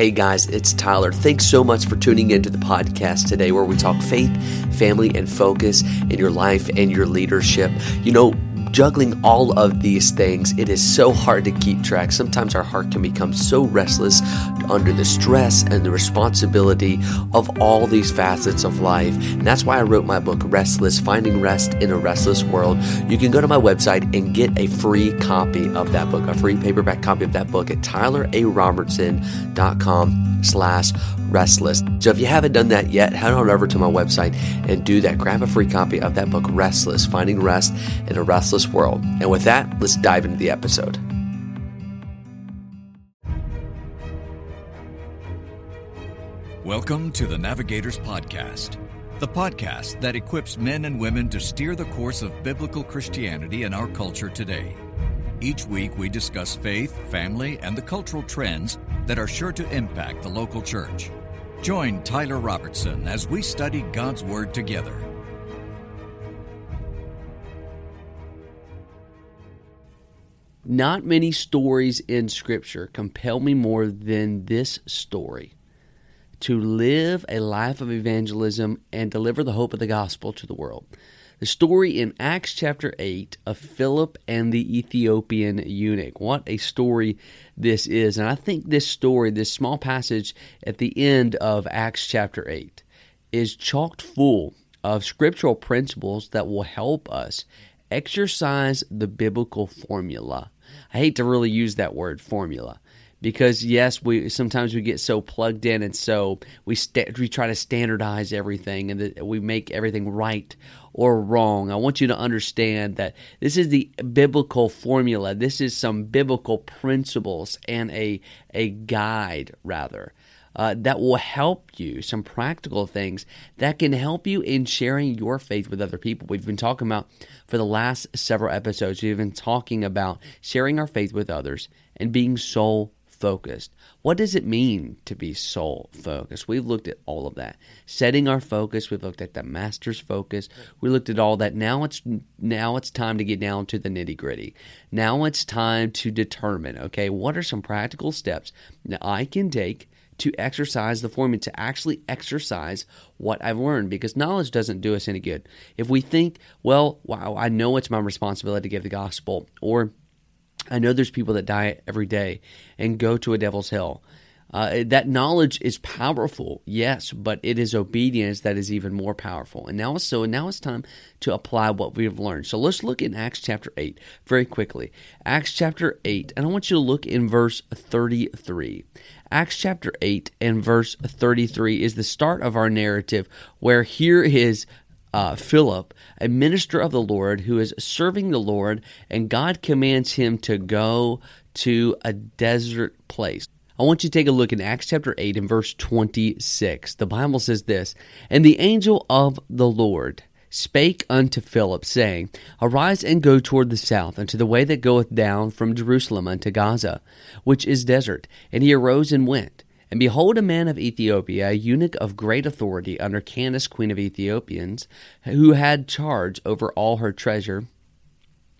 Hey guys, it's Tyler. Thanks so much for tuning into the podcast today where we talk faith, family, and focus in your life and your leadership. You know, juggling all of these things, it is so hard to keep track. Sometimes our heart can become so restless under the stress and the responsibility of all these facets of life. And that's why I wrote my book, Restless Finding Rest in a Restless World. You can go to my website and get a free copy of that book, a free paperback copy of that book at tylerarobertson.com slash restless. So if you haven't done that yet, head on over to my website and do that. Grab a free copy of that book, Restless, Finding Rest in a Restless World. And with that, let's dive into the episode. Welcome to the Navigators Podcast, the podcast that equips men and women to steer the course of biblical Christianity in our culture today. Each week, we discuss faith, family, and the cultural trends that are sure to impact the local church. Join Tyler Robertson as we study God's Word together. Not many stories in Scripture compel me more than this story to live a life of evangelism and deliver the hope of the gospel to the world. The story in Acts chapter 8 of Philip and the Ethiopian eunuch. What a story this is. And I think this story, this small passage at the end of Acts chapter 8, is chocked full of scriptural principles that will help us exercise the biblical formula. I hate to really use that word formula because yes, we sometimes we get so plugged in and so we sta- we try to standardize everything and that we make everything right or wrong. I want you to understand that this is the biblical formula. This is some biblical principles and a a guide rather. Uh, that will help you, some practical things that can help you in sharing your faith with other people. We've been talking about for the last several episodes, we've been talking about sharing our faith with others and being soul focused. What does it mean to be soul focused? We've looked at all of that. Setting our focus, we've looked at the master's focus. We looked at all that. Now it's now it's time to get down to the nitty-gritty. Now it's time to determine, okay, what are some practical steps that I can take to exercise the formula, to actually exercise what I've learned, because knowledge doesn't do us any good. If we think, well, wow, I know it's my responsibility to give the gospel, or I know there's people that die every day and go to a devil's hell. Uh, that knowledge is powerful, yes, but it is obedience that is even more powerful. And now, so now it's time to apply what we've learned. So let's look in Acts chapter eight very quickly. Acts chapter eight, and I want you to look in verse thirty-three. Acts chapter 8 and verse 33 is the start of our narrative, where here is uh, Philip, a minister of the Lord who is serving the Lord, and God commands him to go to a desert place. I want you to take a look in Acts chapter 8 and verse 26. The Bible says this And the angel of the Lord spake unto Philip, saying, Arise and go toward the south, unto the way that goeth down from Jerusalem unto Gaza, which is desert. And he arose and went. And behold, a man of Ethiopia, a eunuch of great authority under Candace, queen of Ethiopians, who had charge over all her treasure,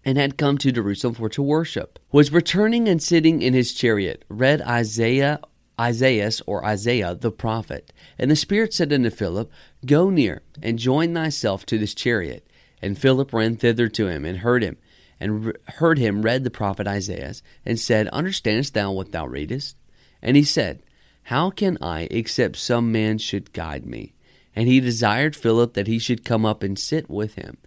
and had come to Jerusalem for to worship, was returning and sitting in his chariot, read Isaiah Isaiah or Isaiah the prophet. And the Spirit said unto Philip, Go near, and join thyself to this chariot. And Philip ran thither to him, and heard him, and re- heard him read the prophet Isaiah, and said, Understandest thou what thou readest? And he said, how can I, except some man should guide me? And he desired Philip that he should come up and sit with him.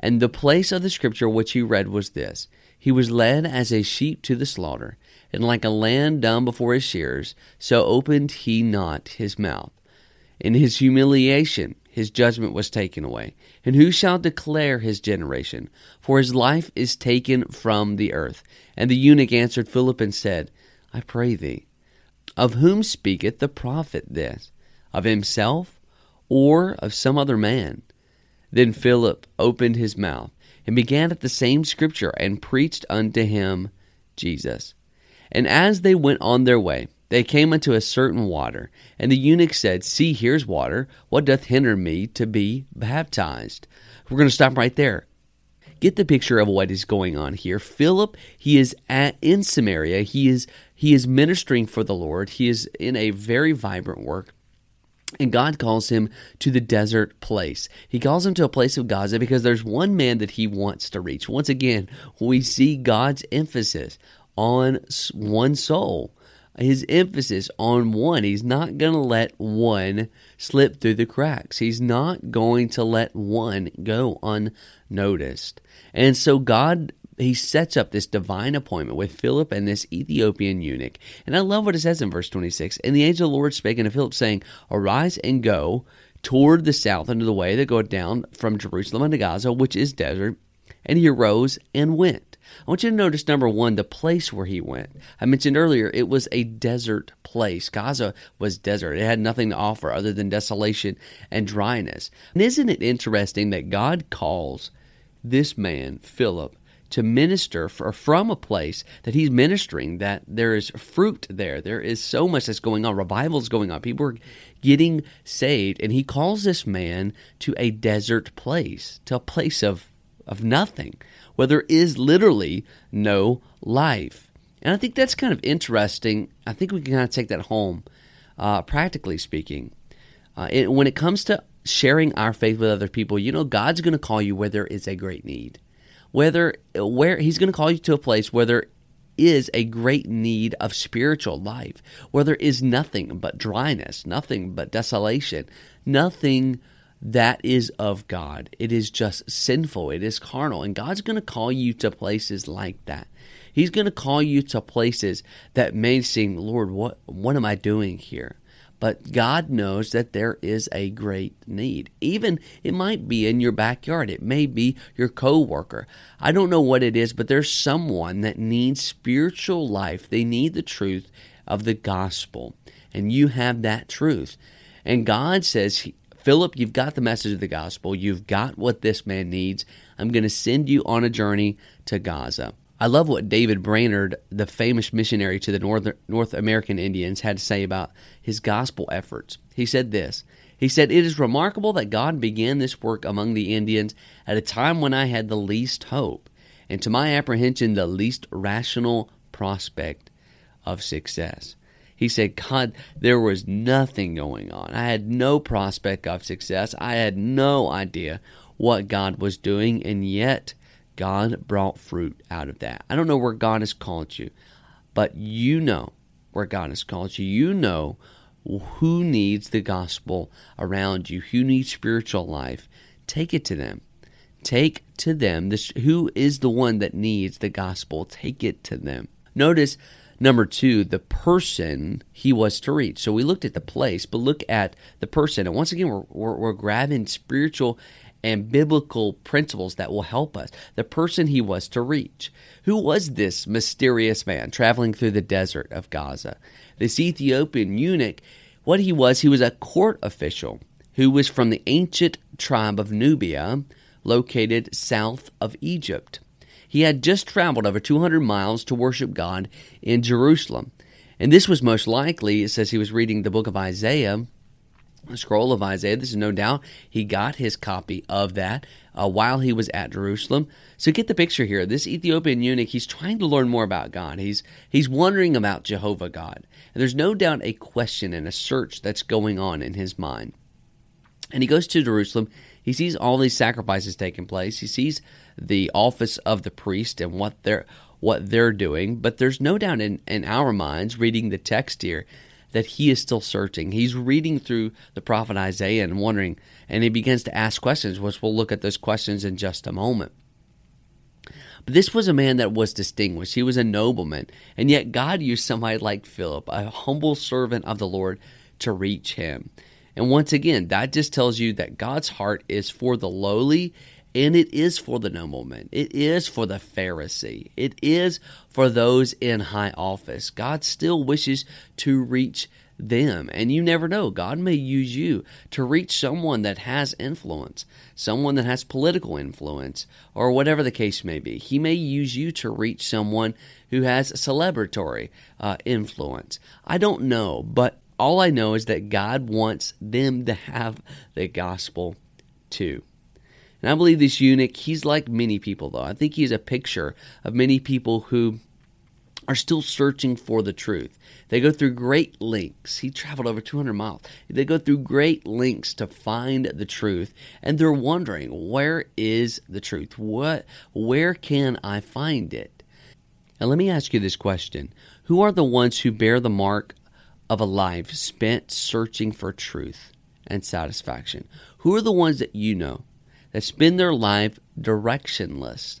And the place of the scripture which he read was this He was led as a sheep to the slaughter, and like a lamb dumb before his shears, so opened he not his mouth. In his humiliation, his judgment was taken away. And who shall declare his generation? For his life is taken from the earth. And the eunuch answered Philip and said, I pray thee, of whom speaketh the prophet this? Of himself or of some other man? Then Philip opened his mouth and began at the same scripture and preached unto him Jesus. And as they went on their way, they came unto a certain water, and the eunuch said, See, here's water. What doth hinder me to be baptized? We're going to stop right there get the picture of what is going on here. Philip, he is at, in Samaria. He is he is ministering for the Lord. He is in a very vibrant work. And God calls him to the desert place. He calls him to a place of Gaza because there's one man that he wants to reach. Once again, we see God's emphasis on one soul, his emphasis on one. He's not going to let one slip through the cracks. He's not going to let one go unnoticed. And so God he sets up this divine appointment with Philip and this Ethiopian eunuch. And I love what it says in verse 26. And the angel of the Lord spake unto Philip, saying, Arise and go toward the south unto the way that goeth down from Jerusalem unto Gaza, which is desert. And he arose and went. I want you to notice number one, the place where he went. I mentioned earlier it was a desert place. Gaza was desert. It had nothing to offer other than desolation and dryness. And isn't it interesting that God calls this man, Philip, to minister for, from a place that he's ministering, that there is fruit there. There is so much that's going on. Revival's going on. People are getting saved. And he calls this man to a desert place, to a place of, of nothing, where there is literally no life. And I think that's kind of interesting. I think we can kind of take that home, uh, practically speaking. Uh, it, when it comes to sharing our faith with other people, you know, God's going to call you where there is a great need whether where he's going to call you to a place where there is a great need of spiritual life, where there is nothing but dryness, nothing but desolation, nothing that is of God. It is just sinful, it is carnal, and God's going to call you to places like that. He's going to call you to places that may seem, Lord, what what am I doing here? But God knows that there is a great need. Even it might be in your backyard, it may be your coworker. I don't know what it is, but there's someone that needs spiritual life. They need the truth of the gospel, and you have that truth. And God says, Philip, you've got the message of the gospel. You've got what this man needs. I'm going to send you on a journey to Gaza. I love what David Brainerd, the famous missionary to the North, North American Indians, had to say about his gospel efforts. He said this He said, It is remarkable that God began this work among the Indians at a time when I had the least hope, and to my apprehension, the least rational prospect of success. He said, God, there was nothing going on. I had no prospect of success. I had no idea what God was doing, and yet God brought fruit out of that. I don't know where God has called you, but you know where God has called you. You know who needs the gospel around you, who needs spiritual life. Take it to them. Take to them this who is the one that needs the gospel. Take it to them. Notice number two, the person he was to reach. So we looked at the place, but look at the person. And once again, we're, we're, we're grabbing spiritual and biblical principles that will help us. The person he was to reach. Who was this mysterious man traveling through the desert of Gaza? This Ethiopian eunuch, what he was, he was a court official who was from the ancient tribe of Nubia, located south of Egypt. He had just traveled over 200 miles to worship God in Jerusalem. And this was most likely, it says he was reading the book of Isaiah, the scroll of Isaiah. This is no doubt he got his copy of that uh, while he was at Jerusalem. So get the picture here. This Ethiopian eunuch, he's trying to learn more about God. He's he's wondering about Jehovah God. And there's no doubt a question and a search that's going on in his mind. And he goes to Jerusalem. He sees all these sacrifices taking place. He sees the office of the priest and what they're what they're doing. But there's no doubt in, in our minds, reading the text here, that he is still searching. He's reading through the prophet Isaiah and wondering, and he begins to ask questions, which we'll look at those questions in just a moment. But this was a man that was distinguished. He was a nobleman. And yet God used somebody like Philip, a humble servant of the Lord, to reach him. And once again, that just tells you that God's heart is for the lowly and it is for the nobleman. It is for the Pharisee. It is for those in high office. God still wishes to reach them. And you never know. God may use you to reach someone that has influence, someone that has political influence, or whatever the case may be. He may use you to reach someone who has celebratory uh, influence. I don't know, but all I know is that God wants them to have the gospel too. And I believe this eunuch, he's like many people, though. I think he's a picture of many people who are still searching for the truth. They go through great lengths. He traveled over 200 miles. They go through great lengths to find the truth, and they're wondering, where is the truth? What where can I find it? And let me ask you this question. Who are the ones who bear the mark of a life spent searching for truth and satisfaction? Who are the ones that you know that spend their life directionless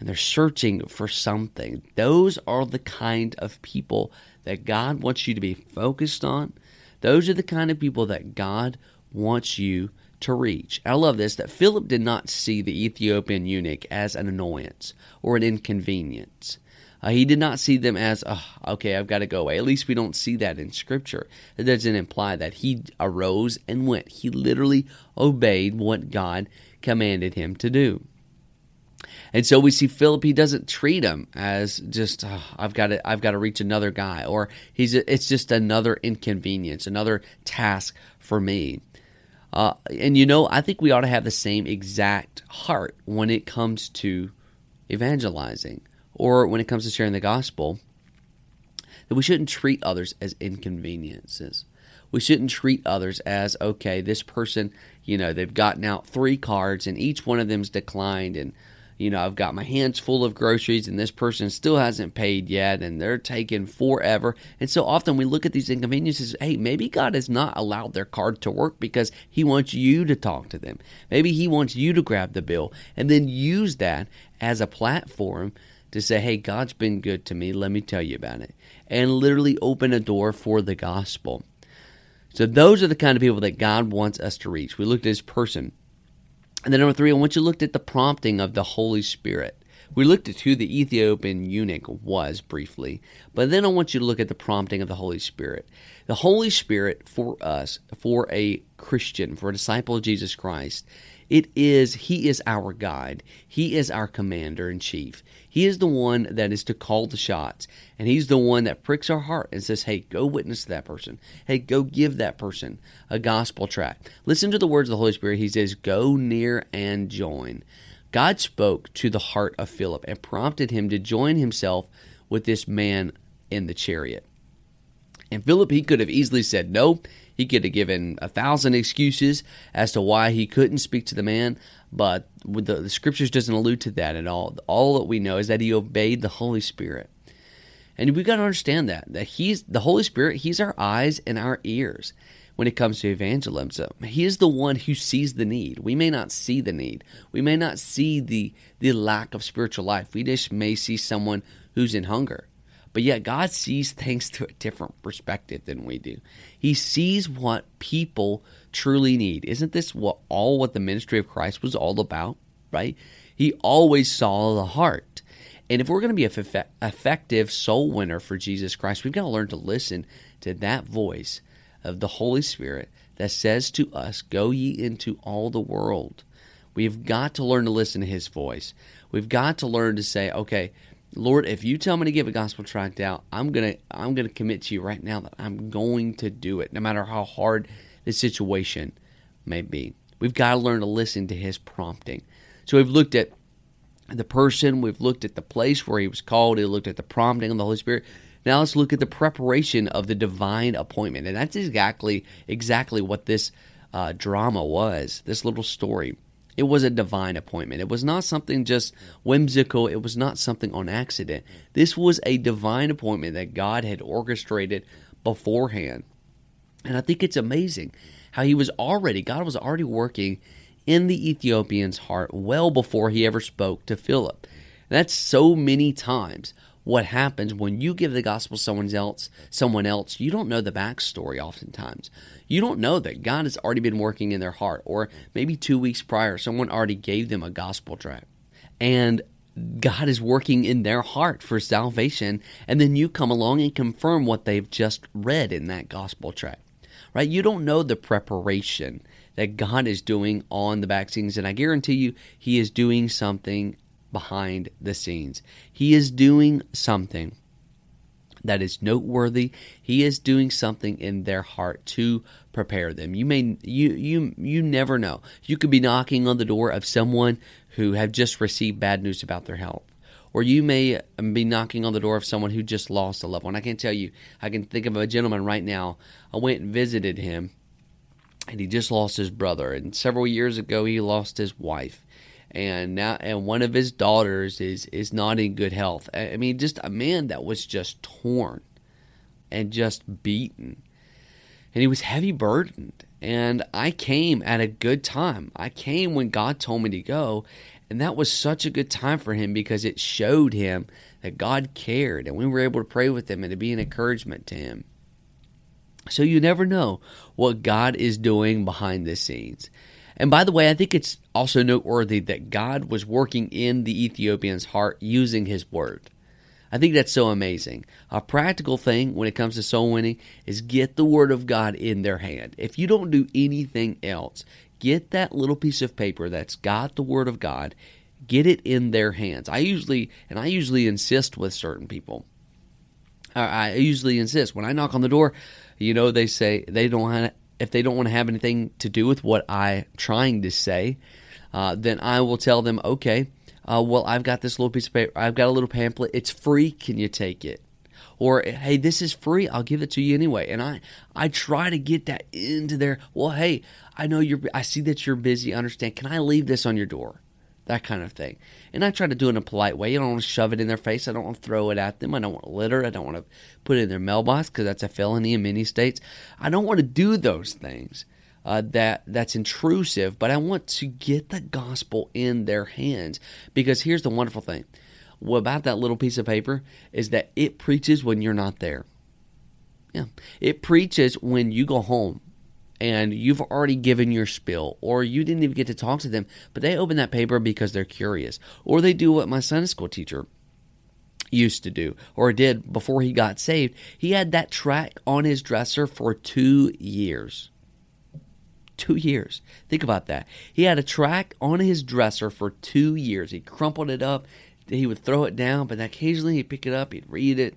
and they're searching for something. Those are the kind of people that God wants you to be focused on. Those are the kind of people that God wants you to reach. I love this that Philip did not see the Ethiopian eunuch as an annoyance or an inconvenience. Uh, he did not see them as, oh, okay, I've got to go away. At least we don't see that in Scripture. It doesn't imply that he arose and went. He literally obeyed what God commanded him to do. And so we see Philip. He doesn't treat him as just oh, I've got to I've got to reach another guy, or he's it's just another inconvenience, another task for me. Uh, and you know, I think we ought to have the same exact heart when it comes to evangelizing, or when it comes to sharing the gospel. That we shouldn't treat others as inconveniences. We shouldn't treat others as okay. This person, you know, they've gotten out three cards, and each one of them's declined, and you know, I've got my hands full of groceries and this person still hasn't paid yet and they're taking forever. And so often we look at these inconveniences, hey, maybe God has not allowed their card to work because he wants you to talk to them. Maybe he wants you to grab the bill and then use that as a platform to say, hey, God's been good to me. Let me tell you about it. And literally open a door for the gospel. So those are the kind of people that God wants us to reach. We looked at his person. And then number three, I want you to look at the prompting of the Holy Spirit. We looked at who the Ethiopian eunuch was briefly, but then I want you to look at the prompting of the Holy Spirit. The Holy Spirit for us, for a Christian, for a disciple of Jesus Christ, it is He is our guide. He is our commander in chief. He is the one that is to call the shots, and He's the one that pricks our heart and says, "Hey, go witness to that person. Hey, go give that person a gospel tract." Listen to the words of the Holy Spirit. He says, "Go near and join." God spoke to the heart of Philip and prompted him to join himself with this man in the chariot. And Philip, he could have easily said no. He could have given a thousand excuses as to why he couldn't speak to the man, but the, the scriptures doesn't allude to that at all. All that we know is that he obeyed the Holy Spirit. And we've got to understand that that he's the Holy Spirit, he's our eyes and our ears when it comes to evangelism. He is the one who sees the need. We may not see the need. We may not see the the lack of spiritual life. We just may see someone who's in hunger. But yet, God sees things through a different perspective than we do. He sees what people truly need. Isn't this what all what the ministry of Christ was all about? Right? He always saw the heart. And if we're going to be an effective soul winner for Jesus Christ, we've got to learn to listen to that voice of the Holy Spirit that says to us, Go ye into all the world. We've got to learn to listen to his voice. We've got to learn to say, okay, Lord, if you tell me to give a gospel tract out, I'm gonna I'm gonna commit to you right now that I'm going to do it, no matter how hard the situation may be. We've got to learn to listen to his prompting. So we've looked at the person, we've looked at the place where he was called, we looked at the prompting of the Holy Spirit. Now let's look at the preparation of the divine appointment, and that's exactly exactly what this uh, drama was. This little story. It was a divine appointment. It was not something just whimsical. It was not something on accident. This was a divine appointment that God had orchestrated beforehand. And I think it's amazing how he was already, God was already working in the Ethiopian's heart well before he ever spoke to Philip. That's so many times what happens when you give the gospel to someone else someone else you don't know the backstory oftentimes. You don't know that god has already been working in their heart or maybe two weeks prior someone already gave them a gospel tract. And god is working in their heart for salvation and then you come along and confirm what they've just read in that gospel tract. Right? You don't know the preparation that god is doing on the back scenes and i guarantee you he is doing something behind the scenes. He is doing something that is noteworthy. He is doing something in their heart to prepare them. You may you you you never know. You could be knocking on the door of someone who have just received bad news about their health. Or you may um, be knocking on the door of someone who just lost a loved one. I can tell you, I can think of a gentleman right now. I went and visited him, and he just lost his brother. And several years ago, he lost his wife and now and one of his daughters is is not in good health. I mean, just a man that was just torn and just beaten, and he was heavy burdened. And I came at a good time. I came when God told me to go, and that was such a good time for him because it showed him that God cared, and we were able to pray with him and to be an encouragement to him. So you never know what God is doing behind the scenes. And by the way, I think it's also noteworthy that God was working in the Ethiopian's heart using his word. I think that's so amazing. A practical thing when it comes to soul winning is get the word of God in their hand. If you don't do anything else, get that little piece of paper that's got the word of God, get it in their hands. I usually and I usually insist with certain people. I usually insist when I knock on the door, you know, they say they don't if they don't want to have anything to do with what I'm trying to say, uh, then I will tell them, okay, uh, well, I've got this little piece of paper, I've got a little pamphlet, it's free, can you take it? Or hey, this is free, I'll give it to you anyway. And I, I try to get that into there. Well, hey, I know you're, I see that you're busy. Understand? Can I leave this on your door? That kind of thing. And I try to do it in a polite way. I don't want to shove it in their face. I don't want to throw it at them. I don't want to litter. I don't want to put it in their mailbox because that's a felony in many states. I don't want to do those things. Uh, that that's intrusive, but I want to get the gospel in their hands because here's the wonderful thing about that little piece of paper is that it preaches when you're not there. Yeah, it preaches when you go home and you've already given your spill, or you didn't even get to talk to them, but they open that paper because they're curious, or they do what my Sunday school teacher used to do, or did before he got saved. He had that track on his dresser for two years. Two years. Think about that. He had a track on his dresser for two years. He crumpled it up. He would throw it down, but occasionally he'd pick it up, he'd read it,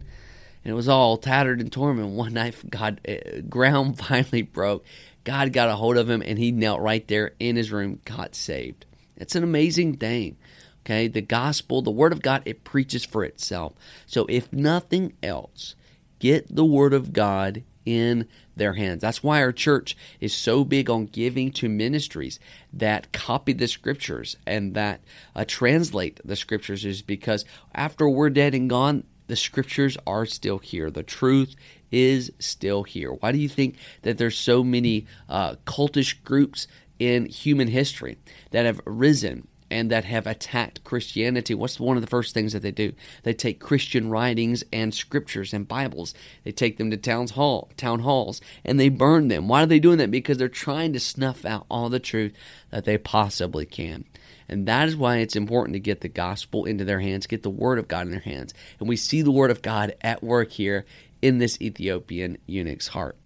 and it was all tattered and torn. And one night, God, uh, ground finally broke, God got a hold of him and he knelt right there in his room, got saved. It's an amazing thing. Okay, the gospel, the word of God, it preaches for itself. So if nothing else, get the word of God in their hands. That's why our church is so big on giving to ministries that copy the scriptures and that uh, translate the scriptures, is because after we're dead and gone, the scriptures are still here. The truth is still here? Why do you think that there's so many uh, cultish groups in human history that have risen and that have attacked Christianity, what's one of the first things that they do? They take Christian writings and scriptures and Bibles. They take them to towns hall, town halls and they burn them. Why are they doing that? Because they're trying to snuff out all the truth that they possibly can. And that is why it's important to get the gospel into their hands, get the word of God in their hands. And we see the word of God at work here in this Ethiopian eunuch's heart.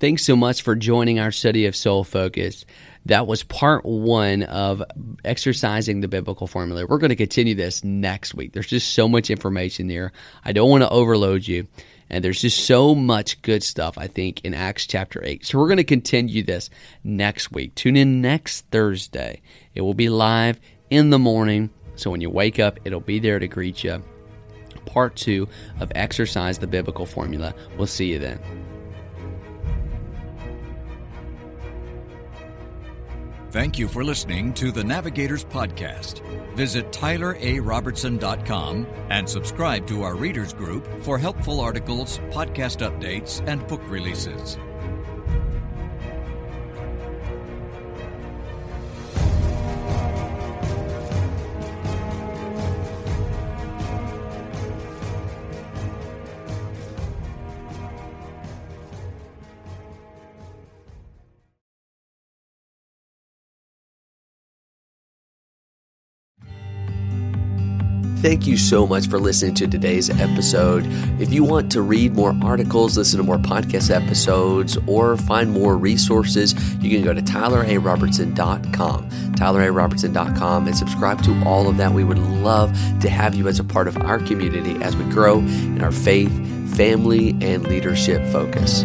Thanks so much for joining our study of soul focus. That was part one of exercising the biblical formula. We're going to continue this next week. There's just so much information there. I don't want to overload you. And there's just so much good stuff, I think, in Acts chapter 8. So we're going to continue this next week. Tune in next Thursday. It will be live in the morning. So when you wake up, it'll be there to greet you part two of Exercise the Biblical Formula. We'll see you then. Thank you for listening to the Navigators Podcast. Visit tylerarobertson.com and subscribe to our readers group for helpful articles, podcast updates, and book releases. Thank you so much for listening to today's episode. If you want to read more articles, listen to more podcast episodes, or find more resources, you can go to tylerarobertson.com, tylerarobertson.com, and subscribe to all of that. We would love to have you as a part of our community as we grow in our faith, family, and leadership focus.